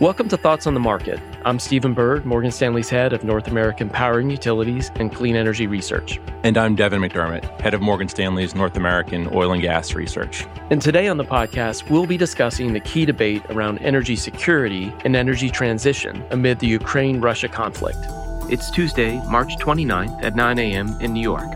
Welcome to Thoughts on the Market. I'm Stephen Byrd, Morgan Stanley's head of North American Power and Utilities and Clean Energy Research. And I'm Devin McDermott, head of Morgan Stanley's North American Oil and Gas Research. And today on the podcast, we'll be discussing the key debate around energy security and energy transition amid the Ukraine Russia conflict. It's Tuesday, March 29th at 9 a.m. in New York.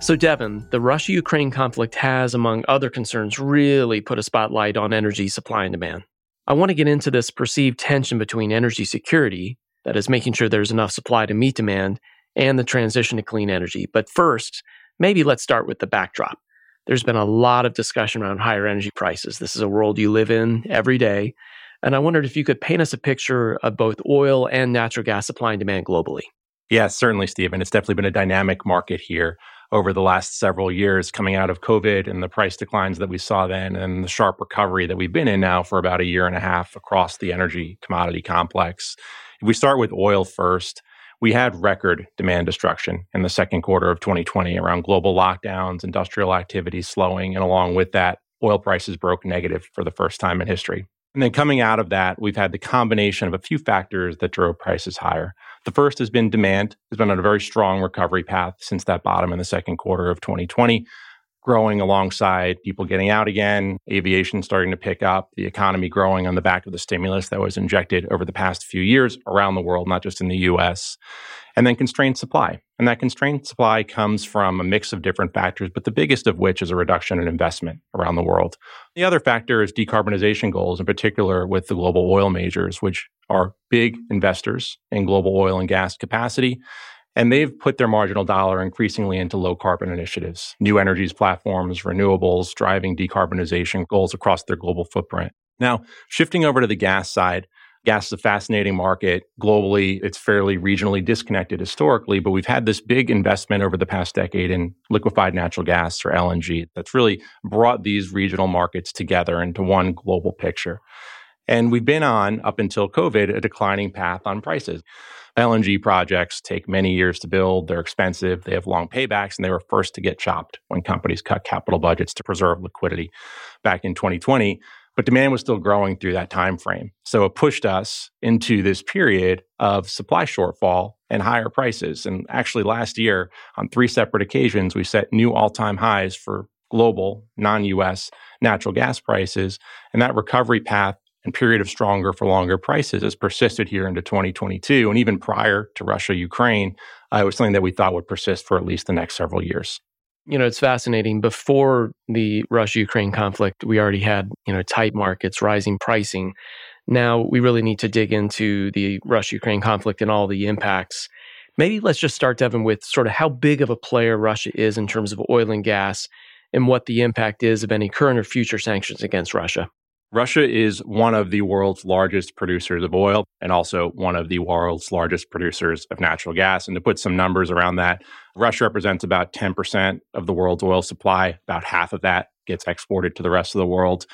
So, Devin, the Russia Ukraine conflict has, among other concerns, really put a spotlight on energy supply and demand. I want to get into this perceived tension between energy security, that is, making sure there's enough supply to meet demand, and the transition to clean energy. But first, maybe let's start with the backdrop. There's been a lot of discussion around higher energy prices. This is a world you live in every day. And I wondered if you could paint us a picture of both oil and natural gas supply and demand globally. Yeah, certainly, Stephen. It's definitely been a dynamic market here over the last several years coming out of COVID and the price declines that we saw then and the sharp recovery that we've been in now for about a year and a half across the energy commodity complex. If we start with oil first, we had record demand destruction in the second quarter of 2020 around global lockdowns, industrial activity slowing, and along with that, oil prices broke negative for the first time in history. And then coming out of that, we've had the combination of a few factors that drove prices higher. The first has been demand, has been on a very strong recovery path since that bottom in the second quarter of 2020, growing alongside people getting out again, aviation starting to pick up, the economy growing on the back of the stimulus that was injected over the past few years around the world, not just in the US and then constrained supply. And that constrained supply comes from a mix of different factors, but the biggest of which is a reduction in investment around the world. The other factor is decarbonization goals, in particular with the global oil majors, which are big investors in global oil and gas capacity. And they've put their marginal dollar increasingly into low carbon initiatives, new energies platforms, renewables, driving decarbonization goals across their global footprint. Now, shifting over to the gas side, Gas is a fascinating market globally. It's fairly regionally disconnected historically, but we've had this big investment over the past decade in liquefied natural gas or LNG that's really brought these regional markets together into one global picture. And we've been on, up until COVID, a declining path on prices. LNG projects take many years to build. They're expensive. They have long paybacks, and they were first to get chopped when companies cut capital budgets to preserve liquidity. Back in 2020, but demand was still growing through that time frame. So it pushed us into this period of supply shortfall and higher prices. And actually last year on three separate occasions we set new all-time highs for global non-US natural gas prices and that recovery path and period of stronger for longer prices has persisted here into 2022 and even prior to Russia Ukraine uh, it was something that we thought would persist for at least the next several years you know, it's fascinating. Before the Russia Ukraine conflict, we already had, you know, tight markets, rising pricing. Now we really need to dig into the Russia Ukraine conflict and all the impacts. Maybe let's just start, Devin, with sort of how big of a player Russia is in terms of oil and gas and what the impact is of any current or future sanctions against Russia. Russia is one of the world's largest producers of oil and also one of the world's largest producers of natural gas. And to put some numbers around that, Russia represents about 10% of the world's oil supply. About half of that gets exported to the rest of the world.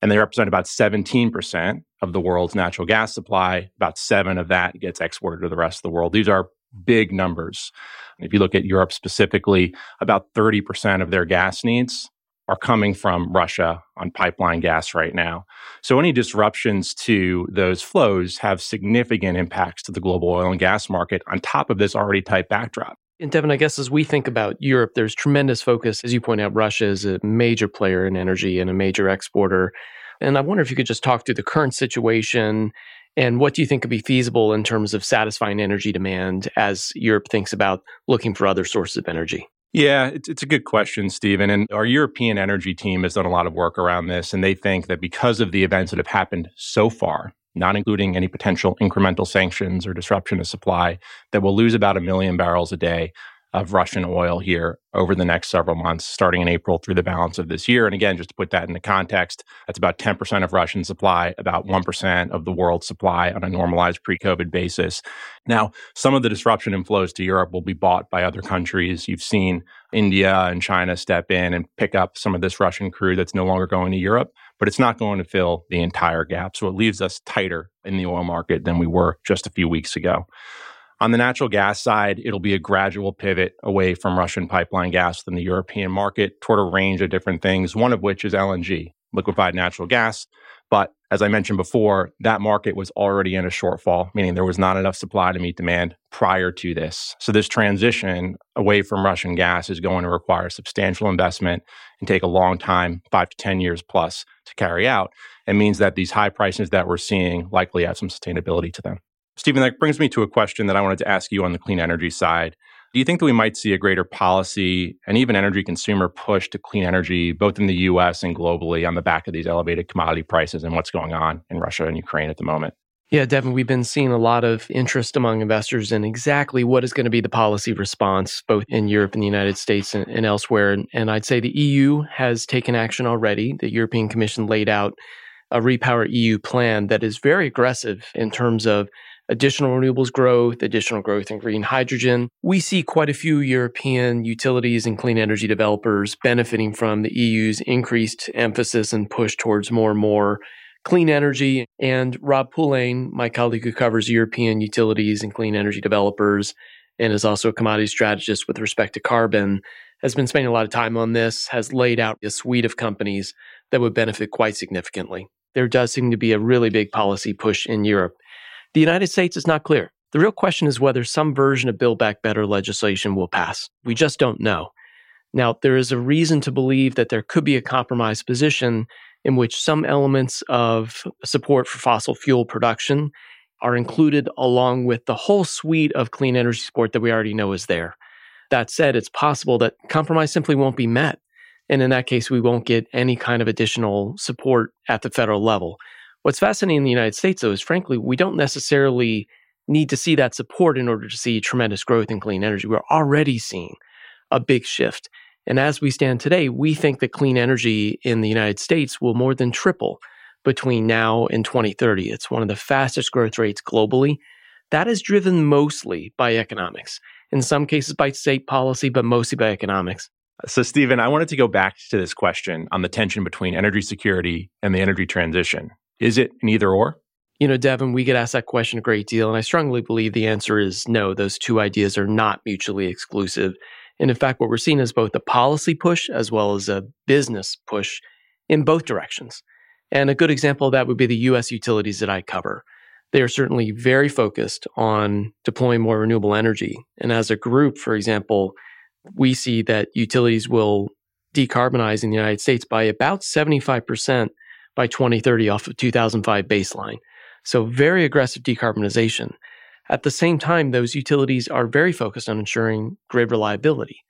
And they represent about 17% of the world's natural gas supply. About seven of that gets exported to the rest of the world. These are big numbers. If you look at Europe specifically, about 30% of their gas needs are coming from Russia on pipeline gas right now. So any disruptions to those flows have significant impacts to the global oil and gas market on top of this already tight backdrop. And Devin, I guess as we think about Europe, there's tremendous focus. As you point out, Russia is a major player in energy and a major exporter. And I wonder if you could just talk through the current situation and what do you think could be feasible in terms of satisfying energy demand as Europe thinks about looking for other sources of energy? Yeah, it's, it's a good question, Stephen. And our European energy team has done a lot of work around this. And they think that because of the events that have happened so far, not including any potential incremental sanctions or disruption of supply, that we'll lose about a million barrels a day of Russian oil here over the next several months, starting in April through the balance of this year. And again, just to put that into context, that's about 10% of Russian supply, about 1% of the world's supply on a normalized pre COVID basis. Now, some of the disruption in flows to Europe will be bought by other countries. You've seen India and China step in and pick up some of this Russian crude that's no longer going to Europe, but it's not going to fill the entire gap. So it leaves us tighter in the oil market than we were just a few weeks ago. On the natural gas side, it'll be a gradual pivot away from Russian pipeline gas than the European market toward a range of different things, one of which is LNG. liquefied natural gas. But as I mentioned before, that market was already in a shortfall, meaning there was not enough supply to meet demand prior to this. So, this transition away from Russian gas is going to require substantial investment and take a long time, five to 10 years plus, to carry out. It means that these high prices that we're seeing likely have some sustainability to them. Stephen, that brings me to a question that I wanted to ask you on the clean energy side. Do you think that we might see a greater policy and even energy consumer push to clean energy, both in the US and globally, on the back of these elevated commodity prices and what's going on in Russia and Ukraine at the moment? Yeah, Devin, we've been seeing a lot of interest among investors in exactly what is going to be the policy response, both in Europe and the United States and, and elsewhere. And, and I'd say the EU has taken action already. The European Commission laid out a Repower EU plan that is very aggressive in terms of additional renewables growth, additional growth in green hydrogen. We see quite a few European utilities and clean energy developers benefiting from the EU's increased emphasis and push towards more and more clean energy. And Rob Pulleyn, my colleague who covers European utilities and clean energy developers and is also a commodity strategist with respect to carbon, has been spending a lot of time on this, has laid out a suite of companies that would benefit quite significantly. There does seem to be a really big policy push in Europe. The United States is not clear. The real question is whether some version of Build Back Better legislation will pass. We just don't know. Now, there is a reason to believe that there could be a compromise position in which some elements of support for fossil fuel production are included along with the whole suite of clean energy support that we already know is there. That said, it's possible that compromise simply won't be met. And in that case, we won't get any kind of additional support at the federal level. What's fascinating in the United States, though, is frankly, we don't necessarily need to see that support in order to see tremendous growth in clean energy. We're already seeing a big shift. And as we stand today, we think that clean energy in the United States will more than triple between now and 2030. It's one of the fastest growth rates globally. That is driven mostly by economics, in some cases by state policy, but mostly by economics. So, Stephen, I wanted to go back to this question on the tension between energy security and the energy transition. Is it an either or? You know, Devin, we get asked that question a great deal, and I strongly believe the answer is no. Those two ideas are not mutually exclusive. And in fact, what we're seeing is both a policy push as well as a business push in both directions. And a good example of that would be the US utilities that I cover. They are certainly very focused on deploying more renewable energy. And as a group, for example, we see that utilities will decarbonize in the United States by about 75% by 2030 off of 2005 baseline. So very aggressive decarbonization. At the same time, those utilities are very focused on ensuring grid reliability.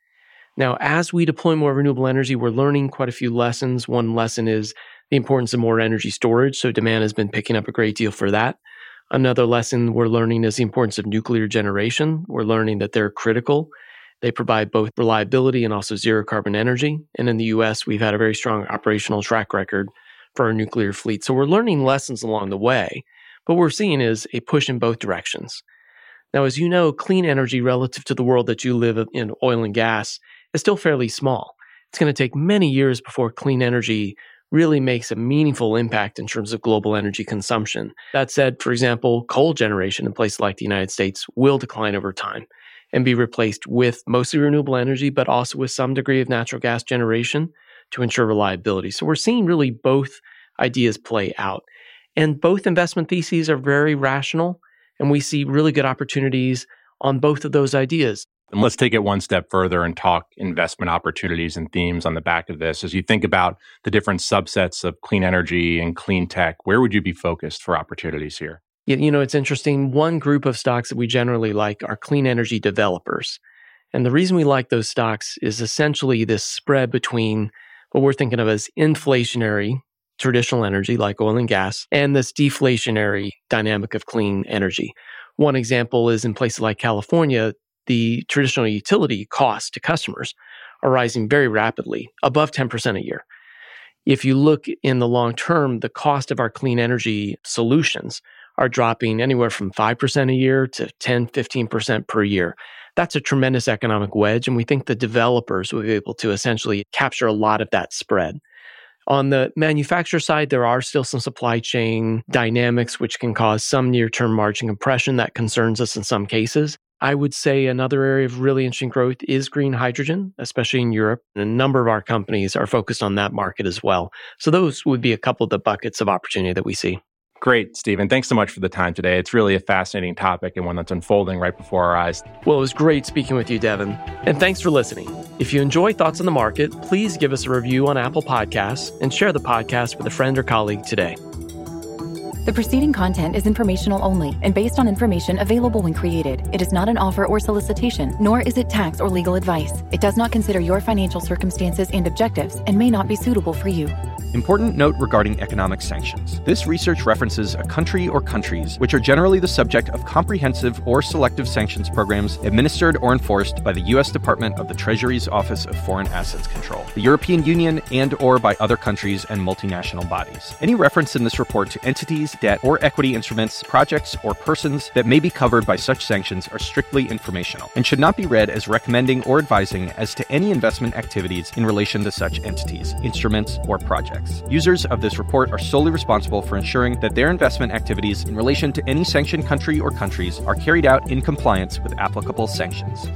Now, as we deploy more renewable energy, we're learning quite a few lessons. One lesson is the importance of more energy storage. So demand has been picking up a great deal for that. Another lesson we're learning is the importance of nuclear generation. We're learning that they're critical. They provide both reliability and also zero carbon energy. And in the US, we've had a very strong operational track record for our nuclear fleet. So we're learning lessons along the way, but what we're seeing is a push in both directions. Now, as you know, clean energy relative to the world that you live in, oil and gas, is still fairly small. It's going to take many years before clean energy really makes a meaningful impact in terms of global energy consumption. That said, for example, coal generation in places like the United States will decline over time and be replaced with mostly renewable energy, but also with some degree of natural gas generation to ensure reliability. So we're seeing really both ideas play out. And both investment theses are very rational, and we see really good opportunities on both of those ideas. And let's take it one step further and talk investment opportunities and themes on the back of this. As you think about the different subsets of clean energy and clean tech, where would you be focused for opportunities here? Yeah, You know, it's interesting. One group of stocks that we generally like are clean energy developers. And the reason we like those stocks is essentially this spread between what we're thinking of as inflationary traditional energy like oil and gas and this deflationary dynamic of clean energy. One example is in places like California, the traditional utility costs to customers are rising very rapidly, above 10% a year. If you look in the long term, the cost of our clean energy solutions are dropping anywhere from 5% a year to 10, 15% per year that's a tremendous economic wedge. And we think the developers will be able to essentially capture a lot of that spread. On the manufacturer side, there are still some supply chain dynamics which can cause some near term margin compression that concerns us in some cases. I would say another area of really interesting growth is green hydrogen, especially in Europe. And a number of our companies are focused on that market as well. So those would be a couple of the buckets of opportunity that we see. Great, Stephen. Thanks so much for the time today. It's really a fascinating topic and one that's unfolding right before our eyes. Well, it was great speaking with you, Devin. And thanks for listening. If you enjoy Thoughts on the Market, please give us a review on Apple Podcasts and share the podcast with a friend or colleague today. The preceding content is informational only and based on information available when created. It is not an offer or solicitation, nor is it tax or legal advice. It does not consider your financial circumstances and objectives and may not be suitable for you. Important note regarding economic sanctions. This research references a country or countries, which are generally the subject of comprehensive or selective sanctions programs administered or enforced by the U.S. Department of the Treasury's Office of Foreign Assets Control, the European Union, and or by other countries and multinational bodies. Any reference in this report to entities, debt, or equity instruments, projects, or persons that may be covered by such sanctions are strictly informational and should not be read as recommending or advising as to any investment activities in relation to such entities, instruments, or projects. Users of this report are solely responsible for ensuring that their investment activities in relation to any sanctioned country or countries are carried out in compliance with applicable sanctions.